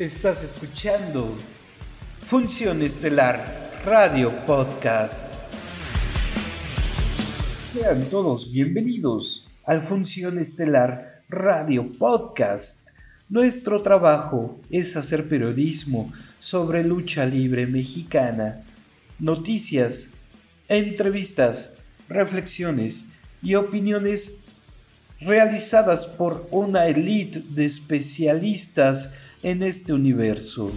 Estás escuchando Función Estelar Radio Podcast. Sean todos bienvenidos al Función Estelar Radio Podcast. Nuestro trabajo es hacer periodismo sobre lucha libre mexicana, noticias, entrevistas, reflexiones y opiniones realizadas por una élite de especialistas en este universo.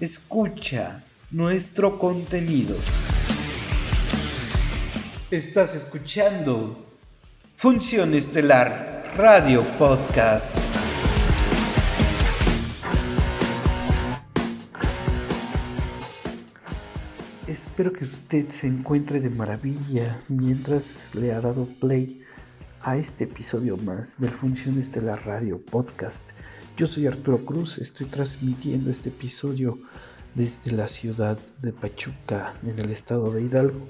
Escucha nuestro contenido. Estás escuchando Función Estelar Radio Podcast. Espero que usted se encuentre de maravilla mientras le ha dado play a este episodio más del Función Estelar Radio Podcast. Yo soy Arturo Cruz, estoy transmitiendo este episodio desde la ciudad de Pachuca, en el estado de Hidalgo.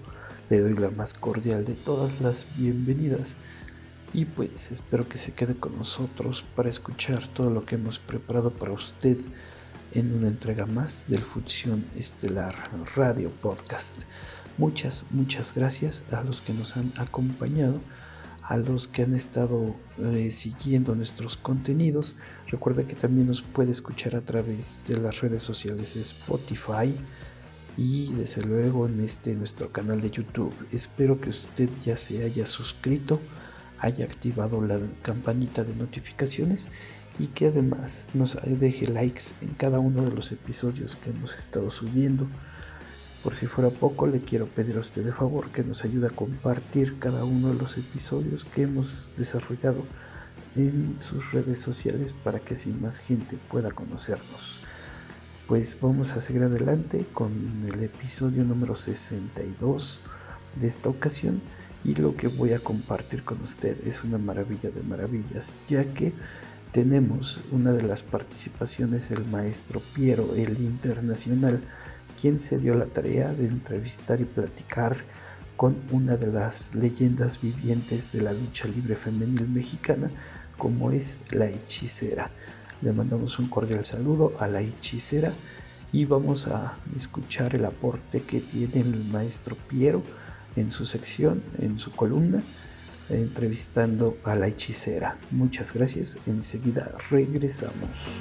Le doy la más cordial de todas las bienvenidas y pues espero que se quede con nosotros para escuchar todo lo que hemos preparado para usted en una entrega más del Función Estelar Radio Podcast. Muchas, muchas gracias a los que nos han acompañado a los que han estado eh, siguiendo nuestros contenidos. Recuerda que también nos puede escuchar a través de las redes sociales Spotify y desde luego en este nuestro canal de YouTube. Espero que usted ya se haya suscrito, haya activado la campanita de notificaciones y que además nos deje likes en cada uno de los episodios que hemos estado subiendo. Por si fuera poco, le quiero pedir a usted de favor que nos ayude a compartir cada uno de los episodios que hemos desarrollado en sus redes sociales para que así más gente pueda conocernos. Pues vamos a seguir adelante con el episodio número 62 de esta ocasión y lo que voy a compartir con usted es una maravilla de maravillas, ya que tenemos una de las participaciones del maestro Piero, el internacional, quien se dio la tarea de entrevistar y platicar con una de las leyendas vivientes de la lucha libre femenil mexicana, como es la hechicera. Le mandamos un cordial saludo a la hechicera y vamos a escuchar el aporte que tiene el maestro Piero en su sección, en su columna, entrevistando a la hechicera. Muchas gracias, enseguida regresamos.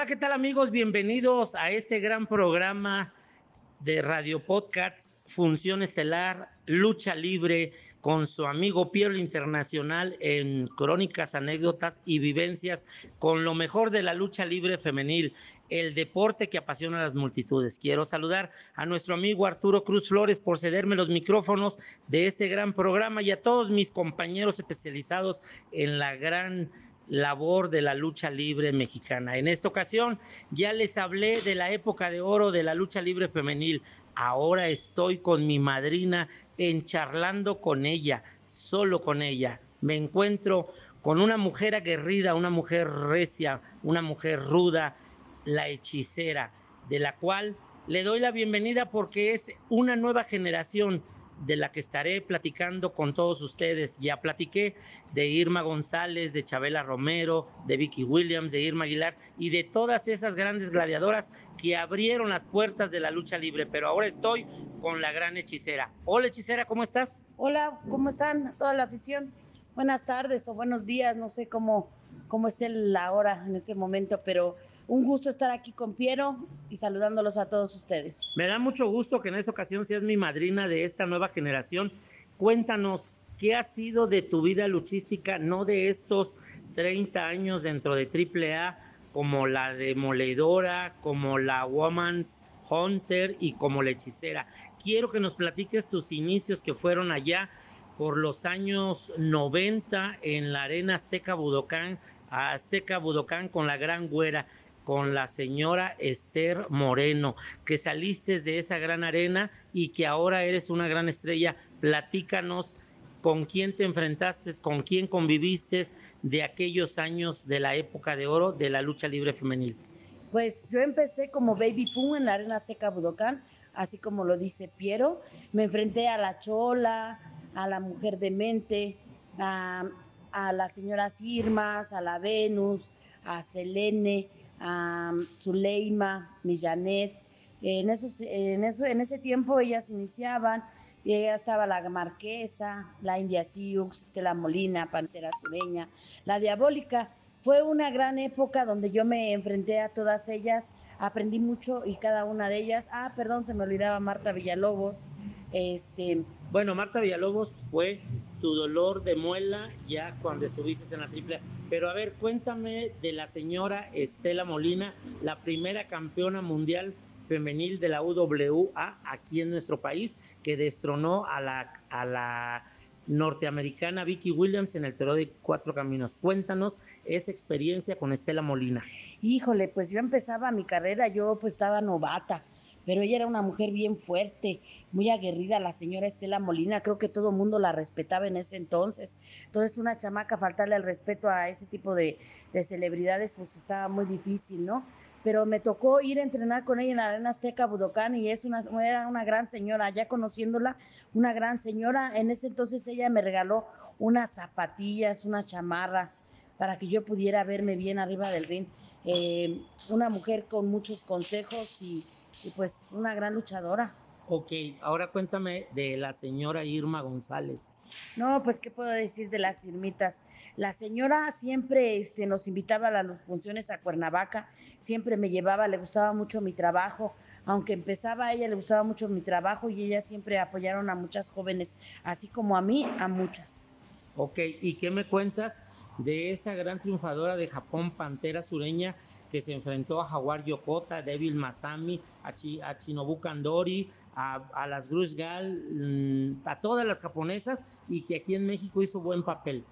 Hola, ¿qué tal amigos? Bienvenidos a este gran programa de Radio Podcasts, Función Estelar, Lucha Libre, con su amigo Piero Internacional en crónicas, anécdotas y vivencias con lo mejor de la lucha libre femenil, el deporte que apasiona a las multitudes. Quiero saludar a nuestro amigo Arturo Cruz Flores por cederme los micrófonos de este gran programa y a todos mis compañeros especializados en la gran labor de la lucha libre mexicana. En esta ocasión ya les hablé de la época de oro de la lucha libre femenil. Ahora estoy con mi madrina en charlando con ella, solo con ella. Me encuentro con una mujer aguerrida, una mujer recia, una mujer ruda, la hechicera, de la cual le doy la bienvenida porque es una nueva generación de la que estaré platicando con todos ustedes. Ya platiqué de Irma González, de Chabela Romero, de Vicky Williams, de Irma Aguilar y de todas esas grandes gladiadoras que abrieron las puertas de la lucha libre. Pero ahora estoy con la gran hechicera. Hola hechicera, ¿cómo estás? Hola, ¿cómo están toda la afición? Buenas tardes o buenos días, no sé cómo, cómo esté la hora en este momento, pero un gusto estar aquí con Piero y saludándolos a todos ustedes. Me da mucho gusto que en esta ocasión seas mi madrina de esta nueva generación. Cuéntanos, ¿qué ha sido de tu vida luchística, no de estos 30 años dentro de AAA, como la demoledora, como la Woman's Hunter y como la hechicera? Quiero que nos platiques tus inicios que fueron allá por los años 90 en la Arena Azteca Budocán, Azteca Budocán con la Gran Güera con la señora Esther Moreno, que saliste de esa gran arena y que ahora eres una gran estrella. Platícanos con quién te enfrentaste, con quién conviviste de aquellos años de la época de oro de la lucha libre femenil. Pues yo empecé como Baby Pum en la Arena Azteca Budocán, así como lo dice Piero. Me enfrenté a la Chola, a la Mujer de Mente, a, a las señoras Irmas, a la Venus, a Selene, a Zuleima, Millanet. En, esos, en, eso, en ese tiempo ellas iniciaban, y ella estaba la Marquesa, la India Sioux, Estela Molina, Pantera Sureña, la Diabólica. Fue una gran época donde yo me enfrenté a todas ellas, aprendí mucho y cada una de ellas. Ah, perdón, se me olvidaba Marta Villalobos. Este, bueno, Marta Villalobos fue tu dolor de muela ya cuando estuviste en la triple. Pero a ver, cuéntame de la señora Estela Molina, la primera campeona mundial femenil de la UWA aquí en nuestro país, que destronó a la, a la norteamericana Vicky Williams en el Toro de Cuatro Caminos. Cuéntanos esa experiencia con Estela Molina. Híjole, pues yo empezaba mi carrera, yo pues estaba novata, pero ella era una mujer bien fuerte, muy aguerrida, la señora Estela Molina, creo que todo el mundo la respetaba en ese entonces. Entonces una chamaca faltarle el respeto a ese tipo de, de celebridades pues estaba muy difícil, ¿no? pero me tocó ir a entrenar con ella en la Arena Azteca Budocán y es una, era una gran señora, ya conociéndola, una gran señora. En ese entonces ella me regaló unas zapatillas, unas chamarras para que yo pudiera verme bien arriba del ring. Eh, una mujer con muchos consejos y, y pues una gran luchadora. Ok, ahora cuéntame de la señora Irma González. No, pues qué puedo decir de las Irmitas. La señora siempre este, nos invitaba a las funciones a Cuernavaca, siempre me llevaba, le gustaba mucho mi trabajo, aunque empezaba a ella le gustaba mucho mi trabajo y ella siempre apoyaron a muchas jóvenes, así como a mí, a muchas. Ok, ¿y qué me cuentas de esa gran triunfadora de Japón, Pantera Sureña, que se enfrentó a Jaguar Yokota, a Devil Masami, a, Chi, a Kandori, a, las Grush Gal, mm, a todas las japonesas y que aquí en México hizo buen papel?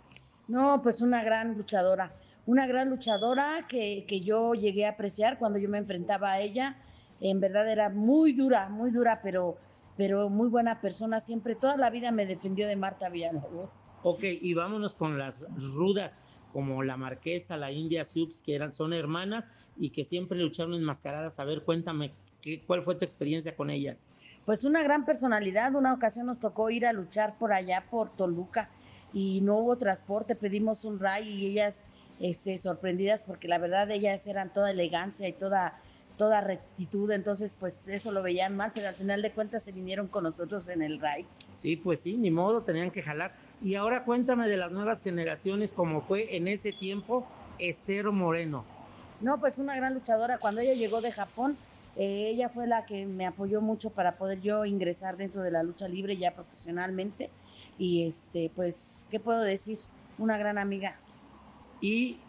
No, pues una gran luchadora, una gran luchadora que, que yo llegué a apreciar cuando yo me enfrentaba a ella. En verdad era muy dura, muy dura, pero pero muy buena persona, siempre, toda la vida me defendió de Marta Villalobos. Ok, y vámonos con las rudas, como la Marquesa, la India Subs, que eran, son hermanas y que siempre lucharon enmascaradas. A ver, cuéntame, ¿qué, ¿cuál fue tu experiencia con ellas? Pues una gran personalidad, una ocasión nos tocó ir a luchar por allá, por Toluca, y no hubo transporte, pedimos un ray y ellas este, sorprendidas porque la verdad ellas eran toda elegancia y toda toda rectitud, entonces pues eso lo veían mal, pero al final de cuentas se vinieron con nosotros en el ride. Sí, pues sí, ni modo, tenían que jalar. Y ahora cuéntame de las nuevas generaciones, como fue en ese tiempo Estero Moreno. No, pues una gran luchadora. Cuando ella llegó de Japón, eh, ella fue la que me apoyó mucho para poder yo ingresar dentro de la lucha libre ya profesionalmente. Y este, pues, ¿qué puedo decir? Una gran amiga. Y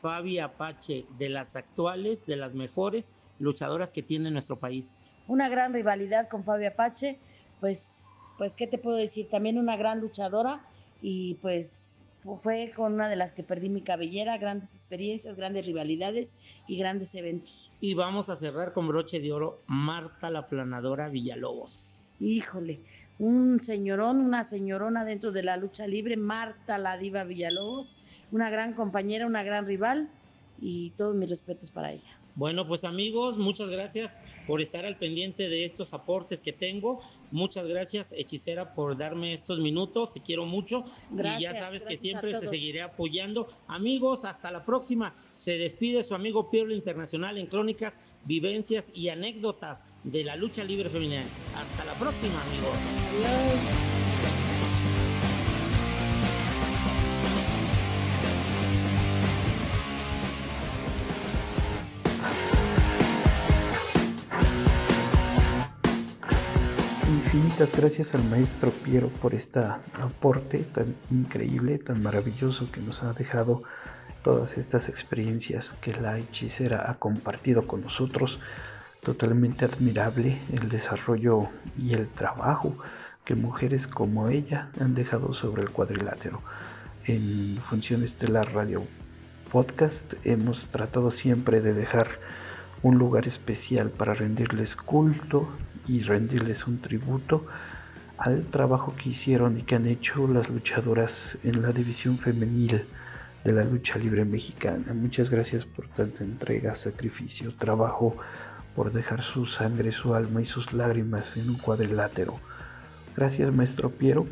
Fabi Apache, de las actuales, de las mejores luchadoras que tiene nuestro país. Una gran rivalidad con Fabi Apache, pues, pues, ¿qué te puedo decir? También una gran luchadora y pues fue con una de las que perdí mi cabellera, grandes experiencias, grandes rivalidades y grandes eventos. Y vamos a cerrar con broche de oro, Marta la Planadora Villalobos. Híjole, un señorón, una señorona dentro de la lucha libre, Marta la Diva Villalobos, una gran compañera, una gran rival y todos mis respetos para ella. Bueno, pues amigos, muchas gracias por estar al pendiente de estos aportes que tengo. Muchas gracias, hechicera, por darme estos minutos. Te quiero mucho. y ya sabes que siempre te seguiré apoyando. Amigos, hasta la próxima. Se despide su amigo Piero Internacional en crónicas, vivencias y anécdotas de la lucha libre femenina. Hasta la próxima, amigos. Adiós. Infinitas gracias al maestro Piero por este aporte tan increíble, tan maravilloso que nos ha dejado todas estas experiencias que la hechicera ha compartido con nosotros. Totalmente admirable el desarrollo y el trabajo que mujeres como ella han dejado sobre el cuadrilátero. En Función Estelar Radio Podcast hemos tratado siempre de dejar un lugar especial para rendirles culto y rendirles un tributo al trabajo que hicieron y que han hecho las luchadoras en la división femenil de la lucha libre mexicana. Muchas gracias por tanta entrega, sacrificio, trabajo, por dejar su sangre, su alma y sus lágrimas en un cuadrilátero. Gracias maestro Piero.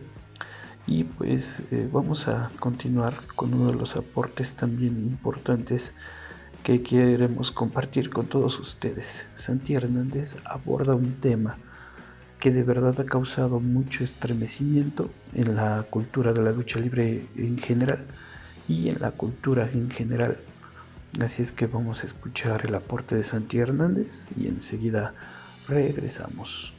Y pues eh, vamos a continuar con uno de los aportes también importantes que queremos compartir con todos ustedes. Santi Hernández aborda un tema que de verdad ha causado mucho estremecimiento en la cultura de la lucha libre en general y en la cultura en general. Así es que vamos a escuchar el aporte de Santi Hernández y enseguida regresamos.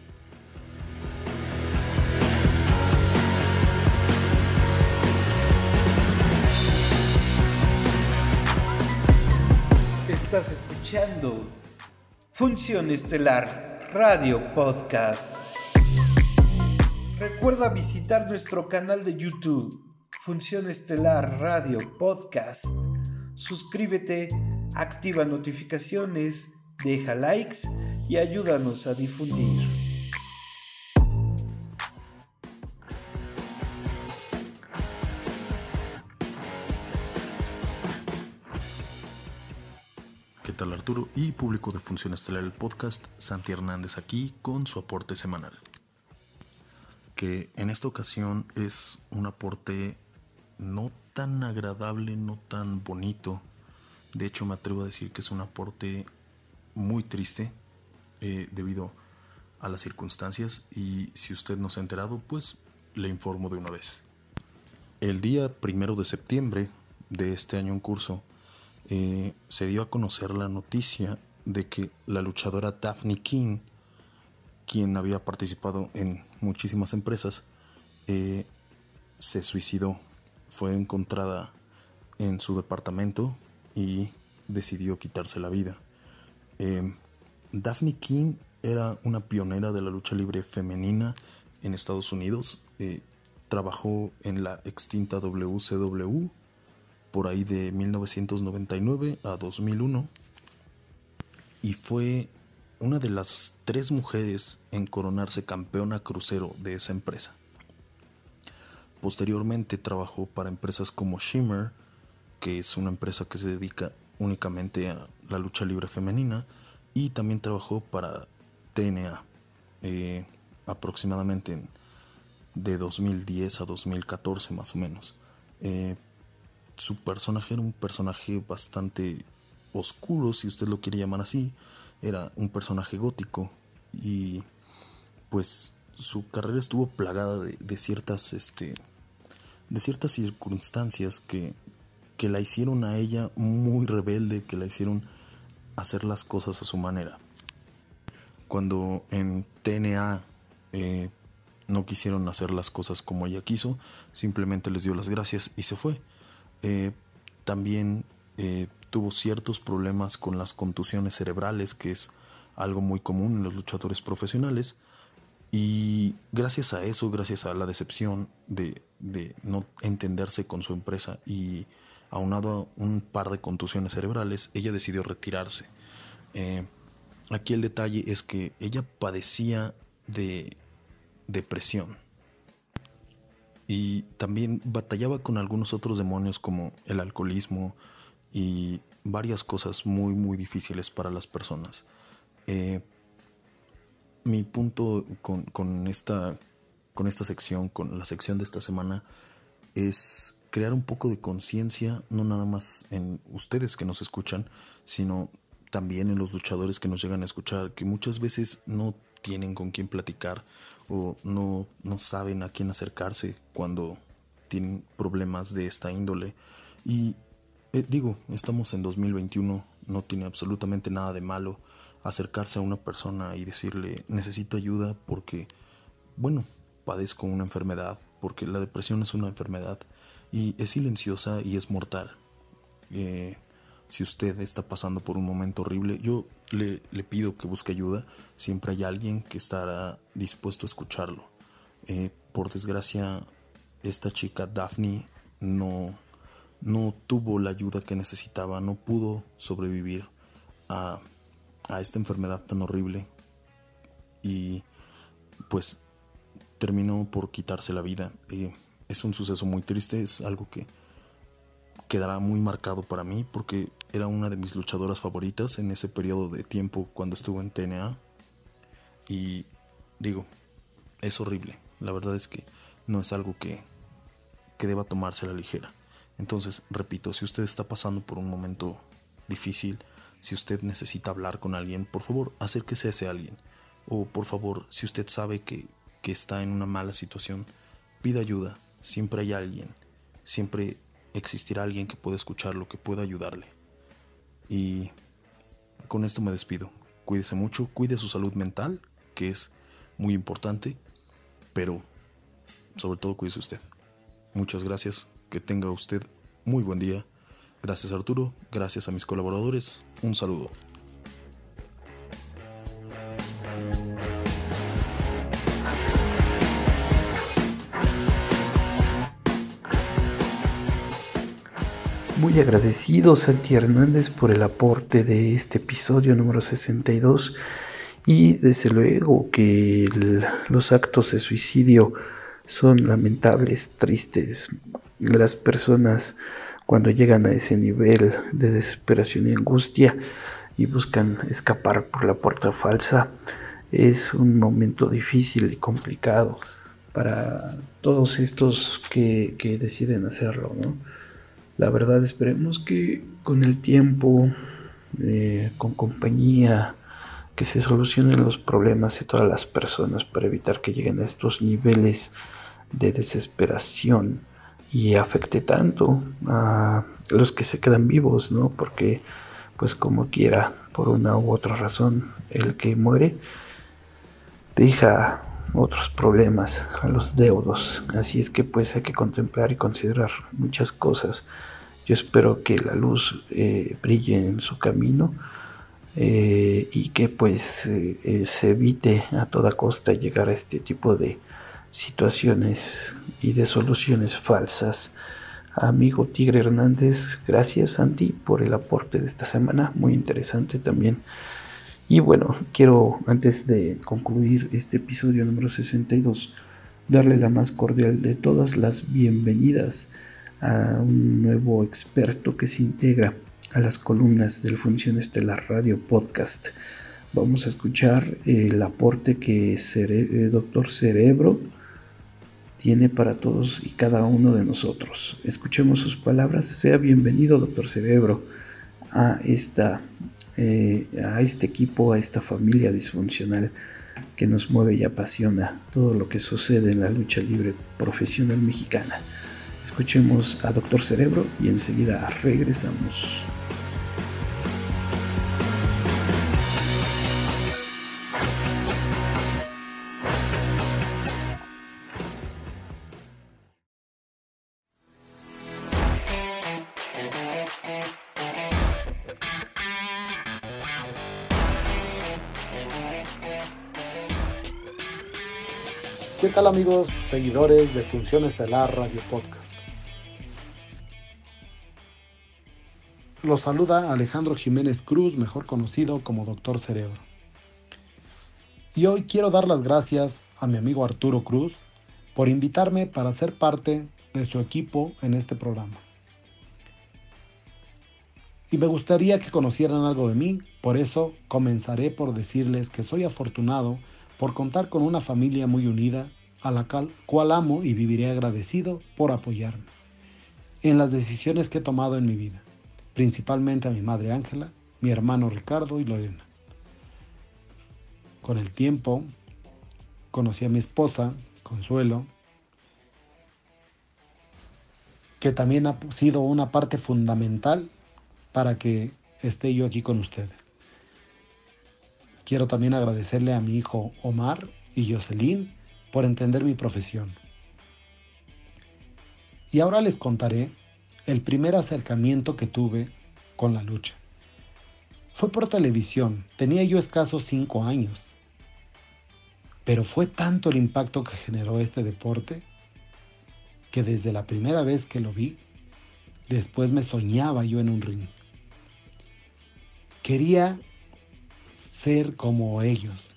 Estás escuchando Función Estelar Radio Podcast. Recuerda visitar nuestro canal de YouTube, Función Estelar Radio Podcast. Suscríbete, activa notificaciones, deja likes y ayúdanos a difundir. Tal Arturo y público de Función Estelar el podcast? Santi Hernández aquí con su aporte semanal que en esta ocasión es un aporte no tan agradable, no tan bonito. De hecho, me atrevo a decir que es un aporte muy triste eh, debido a las circunstancias y si usted no se ha enterado, pues le informo de una vez. El día primero de septiembre de este año en curso eh, se dio a conocer la noticia de que la luchadora Daphne King quien había participado en muchísimas empresas, eh, se suicidó. Fue encontrada en su departamento y decidió quitarse la vida. Eh, Daphne King era una pionera de la lucha libre femenina en Estados Unidos. Eh, trabajó en la extinta WCW por ahí de 1999 a 2001 y fue una de las tres mujeres en coronarse campeona crucero de esa empresa. Posteriormente trabajó para empresas como Shimmer, que es una empresa que se dedica únicamente a la lucha libre femenina, y también trabajó para TNA, eh, aproximadamente de 2010 a 2014 más o menos. Eh, su personaje era un personaje bastante oscuro, si usted lo quiere llamar así, era un personaje gótico y pues su carrera estuvo plagada de, ciertas este de ciertas circunstancias que, que la hicieron a ella muy rebelde, que la hicieron hacer las cosas a su manera. Cuando en TNA eh, no quisieron hacer las cosas como ella quiso, simplemente les dio las gracias y se fue. Eh, también eh, tuvo ciertos problemas con las contusiones cerebrales, que es algo muy común en los luchadores profesionales. Y gracias a eso, gracias a la decepción de, no entenderse con su empresa y aunado a un par de contusiones cerebrales, ella decidió retirarse. Eh, aquí el detalle es que ella padecía de depresión y también batallaba con algunos otros demonios como el alcoholismo, y varias cosas muy muy difíciles para las personas. Eh, mi punto con, con, esta, con esta sección, con la sección de esta semana, es crear un poco de conciencia, no nada más en ustedes que nos escuchan, sino también en los luchadores que nos llegan a escuchar, que muchas veces no tienen con quién platicar o no, no saben a quién acercarse cuando tienen problemas de esta índole. Y eh, digo, estamos en 2021, no tiene absolutamente nada de malo acercarse a una persona y decirle necesito ayuda porque, bueno, padezco una enfermedad, porque la depresión es una enfermedad y es silenciosa y es mortal. Eh, si usted está pasando por un momento horrible, yo le, pido que busque ayuda. Siempre hay alguien que estará dispuesto a escucharlo. Eh, por desgracia, esta chica Daphne no, no tuvo la ayuda que necesitaba, no pudo sobrevivir a, esta enfermedad tan horrible y pues terminó por quitarse la vida. es un suceso muy triste, es algo que, quedará muy marcado para mí porque era una de mis luchadoras favoritas en ese periodo de tiempo cuando estuvo en TNA. Y digo, es horrible. La verdad es que no es algo que, que deba tomarse a la ligera. Entonces, repito, si usted está pasando por un momento difícil, si usted necesita hablar con alguien, por favor, acérquese a ese alguien. O por favor, si usted sabe que, que está en una mala situación, pida ayuda. Siempre hay alguien. Siempre existirá alguien que pueda escucharlo, que pueda ayudarle. Y con esto me despido. Cuídese mucho, cuide su salud mental, que es muy importante, pero sobre todo cuídese usted. Muchas gracias, que tenga usted muy buen día. Gracias Arturo, gracias a mis colaboradores, un saludo. Muy agradecido Santi Hernández por el aporte de este episodio número 62 y desde luego que los actos de suicidio son lamentables, tristes. Las personas cuando llegan a ese nivel de desesperación y angustia y buscan escapar por la puerta falsa es un momento difícil y complicado para todos estos que, que deciden hacerlo, ¿no? La verdad esperemos que con el tiempo, eh, con compañía, que se solucionen los problemas de todas las personas para evitar que lleguen a estos niveles de desesperación y afecte tanto a los que se quedan vivos, ¿no? Porque, pues como quiera, por una u otra razón, el que muere deja otros problemas a los deudos. Así es que pues hay que contemplar y considerar muchas cosas yo espero que la luz eh, brille en su camino eh, y que pues eh, se evite a toda costa llegar a este tipo de situaciones y de soluciones falsas. Amigo Tigre Hernández, gracias Santi por el aporte de esta semana, muy interesante también. Y bueno, quiero antes de concluir este episodio número 62, darle la más cordial de todas las bienvenidas a un nuevo experto que se integra a las columnas del Función Estelar Radio Podcast. Vamos a escuchar el aporte que el eh, Doctor Cerebro tiene para todos y cada uno de nosotros. Escuchemos sus palabras. Sea bienvenido, Doctor Cerebro, a, esta, eh, a este equipo, a esta familia disfuncional que nos mueve y apasiona todo lo que sucede en la lucha libre profesional mexicana. Escuchemos a Doctor Cerebro y enseguida regresamos. ¿Qué tal amigos, seguidores de Funciones de la Radio Podcast? Los saluda Alejandro Jiménez Cruz, mejor conocido como Doctor Cerebro. Y hoy quiero dar las gracias a mi amigo Arturo Cruz por invitarme para ser parte de su equipo en este programa. Y me gustaría que conocieran algo de mí, por eso comenzaré por decirles que soy afortunado por contar con una familia muy unida, a la cual, amo y viviré agradecido por apoyarme en las decisiones que he tomado en mi vida principalmente a mi madre Ángela, mi hermano Ricardo y Lorena. Con el tiempo conocí a mi esposa, Consuelo, que también ha sido una parte fundamental para que esté yo aquí con ustedes. Quiero también agradecerle a mi hijo Omar y Jocelyn por entender mi profesión. Y ahora les contaré el primer acercamiento que tuve con la lucha. Fue por televisión, tenía yo escasos cinco años. Pero fue tanto el impacto que generó este deporte que desde la primera vez que lo vi, después me soñaba yo en un ring. Quería ser como ellos.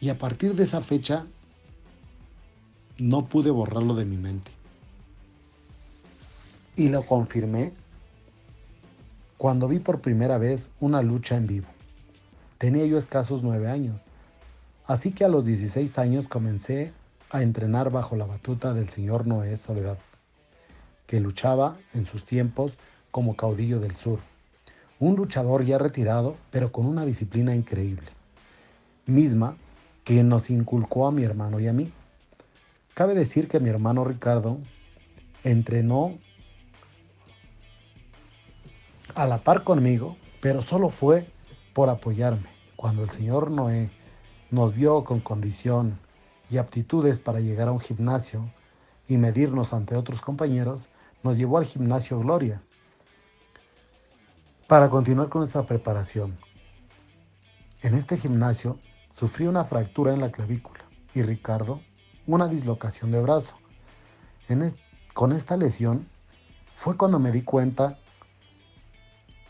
Y a partir de esa fecha, no pude borrarlo de mi mente. Y lo confirmé cuando vi por primera vez una lucha en vivo. Tenía yo escasos nueve años, así que a los 16 años comencé a entrenar bajo la batuta del señor Noé Soledad, que luchaba en sus tiempos como caudillo del sur. Un luchador ya retirado, pero con una disciplina increíble, misma que nos inculcó a mi hermano y a mí. Cabe decir que mi hermano Ricardo entrenó a la par conmigo, pero solo fue por apoyarme. Cuando el señor Noé nos vio con condición y aptitudes para llegar a un gimnasio y medirnos ante otros compañeros, nos llevó al gimnasio Gloria para continuar con nuestra preparación. En este gimnasio sufrí una fractura en la clavícula y Ricardo una dislocación de brazo. con esta lesión fue cuando me di cuenta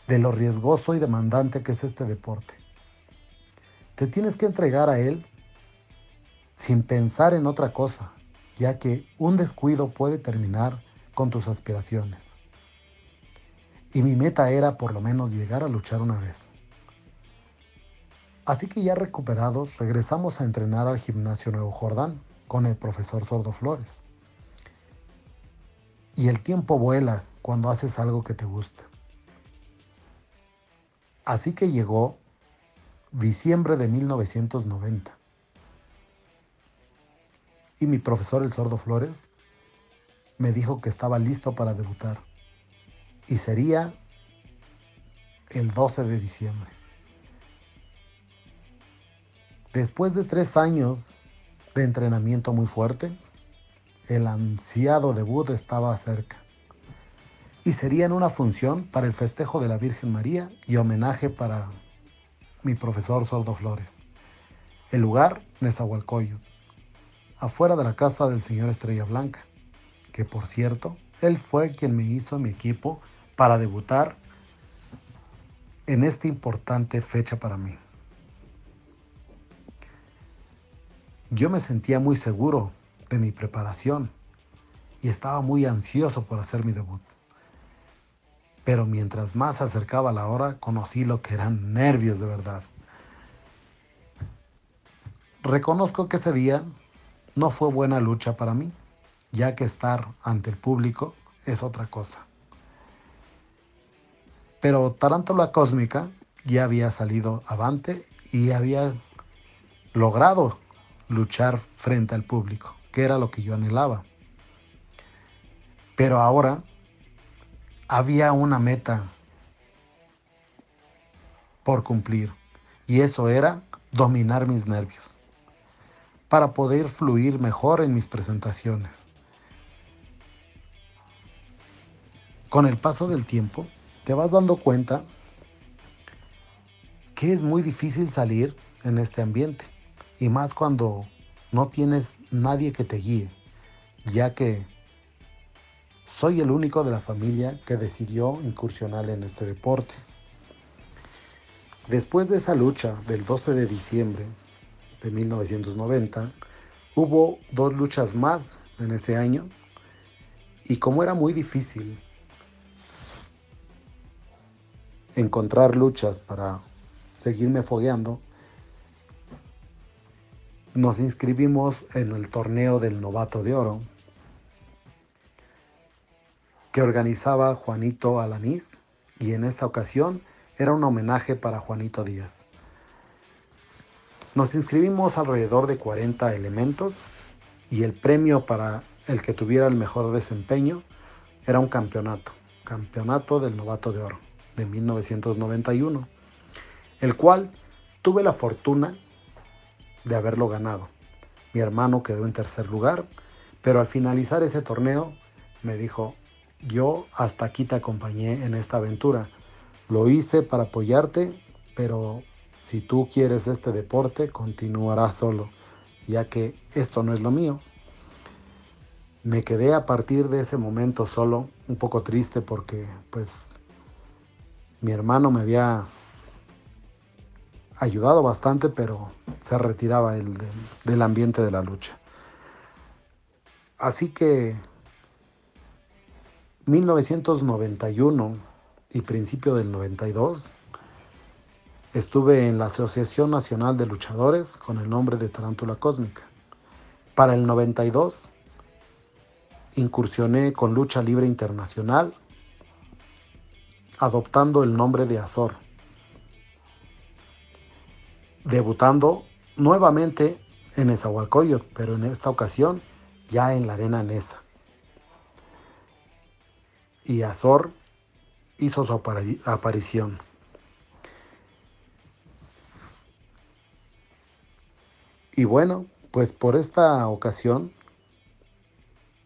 de lo riesgoso y demandante que es este deporte. Te tienes que entregar a él sin pensar en otra cosa, ya que un descuido puede terminar con tus aspiraciones. Y mi meta era por lo menos llegar a luchar una vez. Así que ya recuperados, regresamos a entrenar al gimnasio Nuevo Jordán con el profesor Sordo Flores. Y el tiempo vuela cuando haces algo que te gusta. Así que llegó diciembre de 1990 y mi profesor el sordo Flores me dijo que estaba listo para debutar. Y sería el 12 de diciembre. Después de tres años de entrenamiento muy fuerte, el ansiado debut estaba cerca y sería en una función para el festejo de la Virgen María y homenaje para mi profesor Sordo Flores. El lugar, Nezahualcóyotl afuera de la casa del señor Estrella Blanca, que por cierto, él fue quien me hizo mi equipo para debutar en esta importante fecha para mí. Yo me sentía muy seguro de mi preparación y estaba muy ansioso por hacer mi debut. Pero mientras más se acercaba la hora, conocí lo que eran nervios de verdad. Reconozco que ese día no fue buena lucha para mí, ya que estar ante el público es otra cosa. Pero Tarántula Cósmica ya había salido avante y había logrado luchar frente al público, que era lo que yo anhelaba. Pero ahora había una meta por cumplir y eso era dominar mis nervios para poder fluir mejor en mis presentaciones. Con el paso del tiempo, te vas dando cuenta que es muy difícil salir en este ambiente, y más cuando no tienes nadie que te guíe, ya que soy el único de la familia que decidió incursionar en este deporte. Después de esa lucha del 12 de diciembre de 1990, hubo dos luchas más en ese año y como era muy difícil encontrar luchas para seguirme fogueando, nos inscribimos en el torneo del Novato de Oro que organizaba Juanito Alanís y en esta ocasión era un homenaje para Juanito Díaz. Nos inscribimos alrededor de 40 elementos y el premio para el que tuviera el mejor desempeño era un campeonato, campeonato del novato de oro de 1991, el cual tuve la fortuna de haberlo ganado. Mi hermano quedó en tercer lugar, pero al finalizar ese torneo me dijo, yo hasta aquí te acompañé en esta aventura. Lo hice para apoyarte, pero si tú quieres este deporte, continuarás solo, ya que esto no es lo mío. Me quedé a partir de ese momento solo, un poco triste porque pues mi hermano me había ayudado bastante, pero se retiraba del, del ambiente de la lucha. Así que 1991 y principio del 92 estuve en la Asociación Nacional de Luchadores con el nombre de Tarántula Cósmica. Para el 92 incursioné con Lucha Libre Internacional adoptando el nombre de Azor, debutando nuevamente en Esahualcoyot, pero en esta ocasión ya en la arena Nesa. Y Azor hizo su aparición. Y bueno, pues por esta ocasión,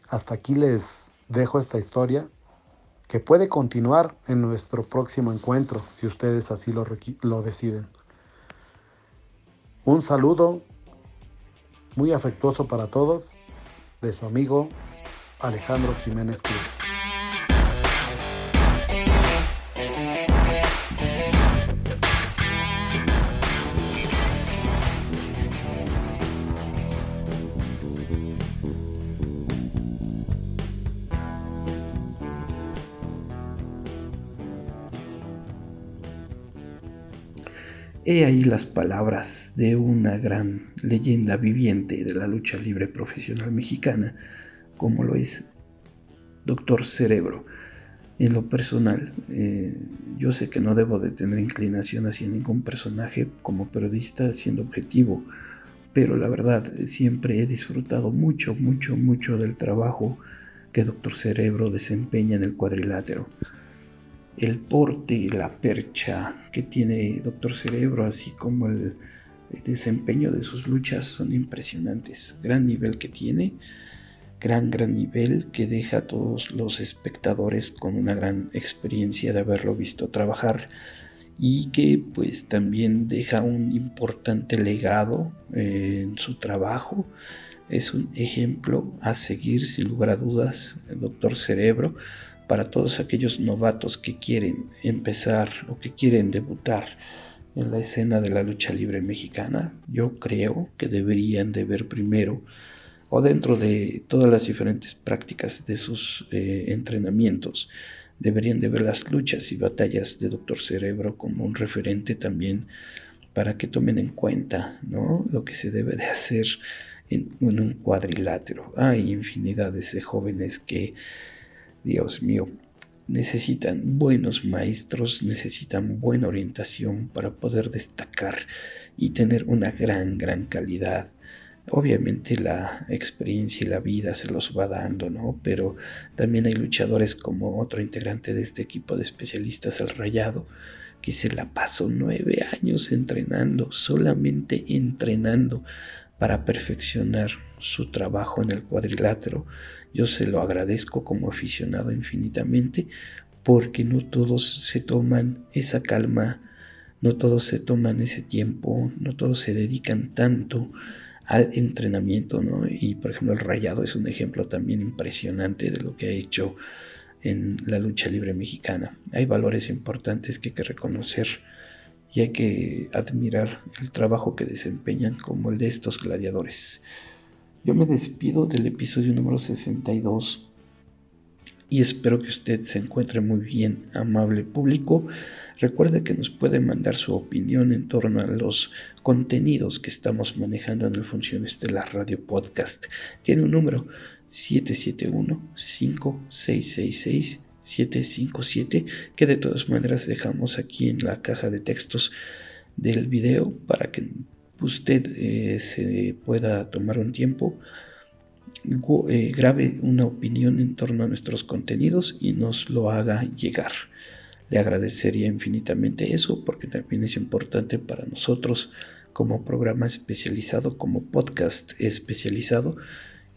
hasta aquí les dejo esta historia que puede continuar en nuestro próximo encuentro, si ustedes así lo, lo deciden. Un saludo muy afectuoso para todos de su amigo Alejandro Jiménez Cruz. He ahí las palabras de una gran leyenda viviente de la lucha libre profesional mexicana, como lo es Doctor Cerebro. En lo personal, eh, yo sé que no debo de tener inclinación hacia ningún personaje como periodista siendo objetivo, pero la verdad siempre he disfrutado mucho, mucho, mucho del trabajo que Doctor Cerebro desempeña en el cuadrilátero el porte y la percha que tiene Doctor Cerebro, así como el, desempeño de sus luchas son impresionantes. Gran nivel que tiene, gran, gran nivel que deja a todos los espectadores con una gran experiencia de haberlo visto trabajar y que pues también deja un importante legado en su trabajo. Es un ejemplo a seguir sin lugar a dudas, el Doctor Cerebro para todos aquellos novatos que quieren empezar o que quieren debutar en la escena de la lucha libre mexicana, yo creo que deberían de ver primero o dentro de todas las diferentes prácticas de sus eh, entrenamientos, deberían de ver las luchas y batallas de Doctor Cerebro como un referente también para que tomen en cuenta ¿no? lo que se debe de hacer en, en un cuadrilátero. Hay infinidades de jóvenes que Dios mío, necesitan buenos maestros, necesitan buena orientación para poder destacar y tener una gran, gran calidad. Obviamente la experiencia y la vida se los va dando, ¿no? Pero también hay luchadores como otro integrante de este equipo de especialistas al rayado, que se la pasó nueve años entrenando, solamente entrenando para perfeccionar su trabajo en el cuadrilátero yo se lo agradezco como aficionado infinitamente porque no todos se toman esa calma, no todos se toman ese tiempo, no todos se dedican tanto al entrenamiento, ¿no? Y por ejemplo el Rayado es un ejemplo también impresionante de lo que ha hecho en la lucha libre mexicana. Hay valores importantes que hay que reconocer y hay que admirar el trabajo que desempeñan como el de estos gladiadores. Yo me despido del episodio número 62 y espero que usted se encuentre muy bien, amable público. Recuerde que nos puede mandar su opinión en torno a los contenidos que estamos manejando en el Función Estelar Radio Podcast. Tiene un número 771-5666-757 que de todas maneras dejamos aquí en la caja de textos del video para que usted eh, se pueda tomar un tiempo, eh, grabe una opinión en torno a nuestros contenidos y nos lo haga llegar. Le agradecería infinitamente eso porque también es importante para nosotros como programa especializado, como podcast especializado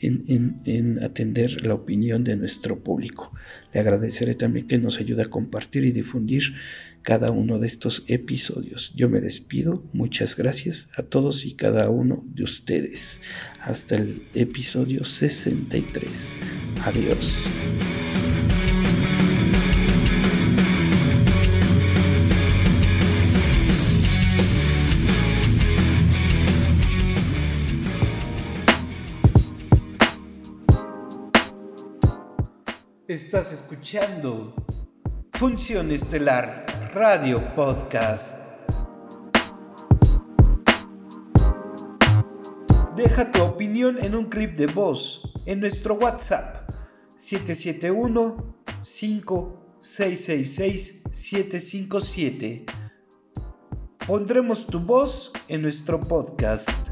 en, en, atender la opinión de nuestro público. Le agradeceré también que nos ayude a compartir y difundir cada uno de estos episodios. Yo me despido, muchas gracias a todos y cada uno de ustedes. Hasta el episodio 63. Adiós. Estás escuchando Función Estelar Radio Podcast. Deja tu opinión en un clip de voz en nuestro WhatsApp 771 5666 757. Pondremos tu voz en nuestro podcast.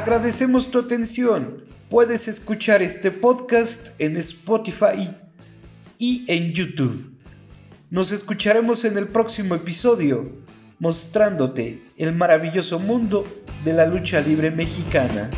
Agradecemos tu atención. Puedes escuchar este podcast en Spotify y en YouTube. Nos escucharemos en el próximo episodio, mostrándote el maravilloso mundo de la lucha libre mexicana.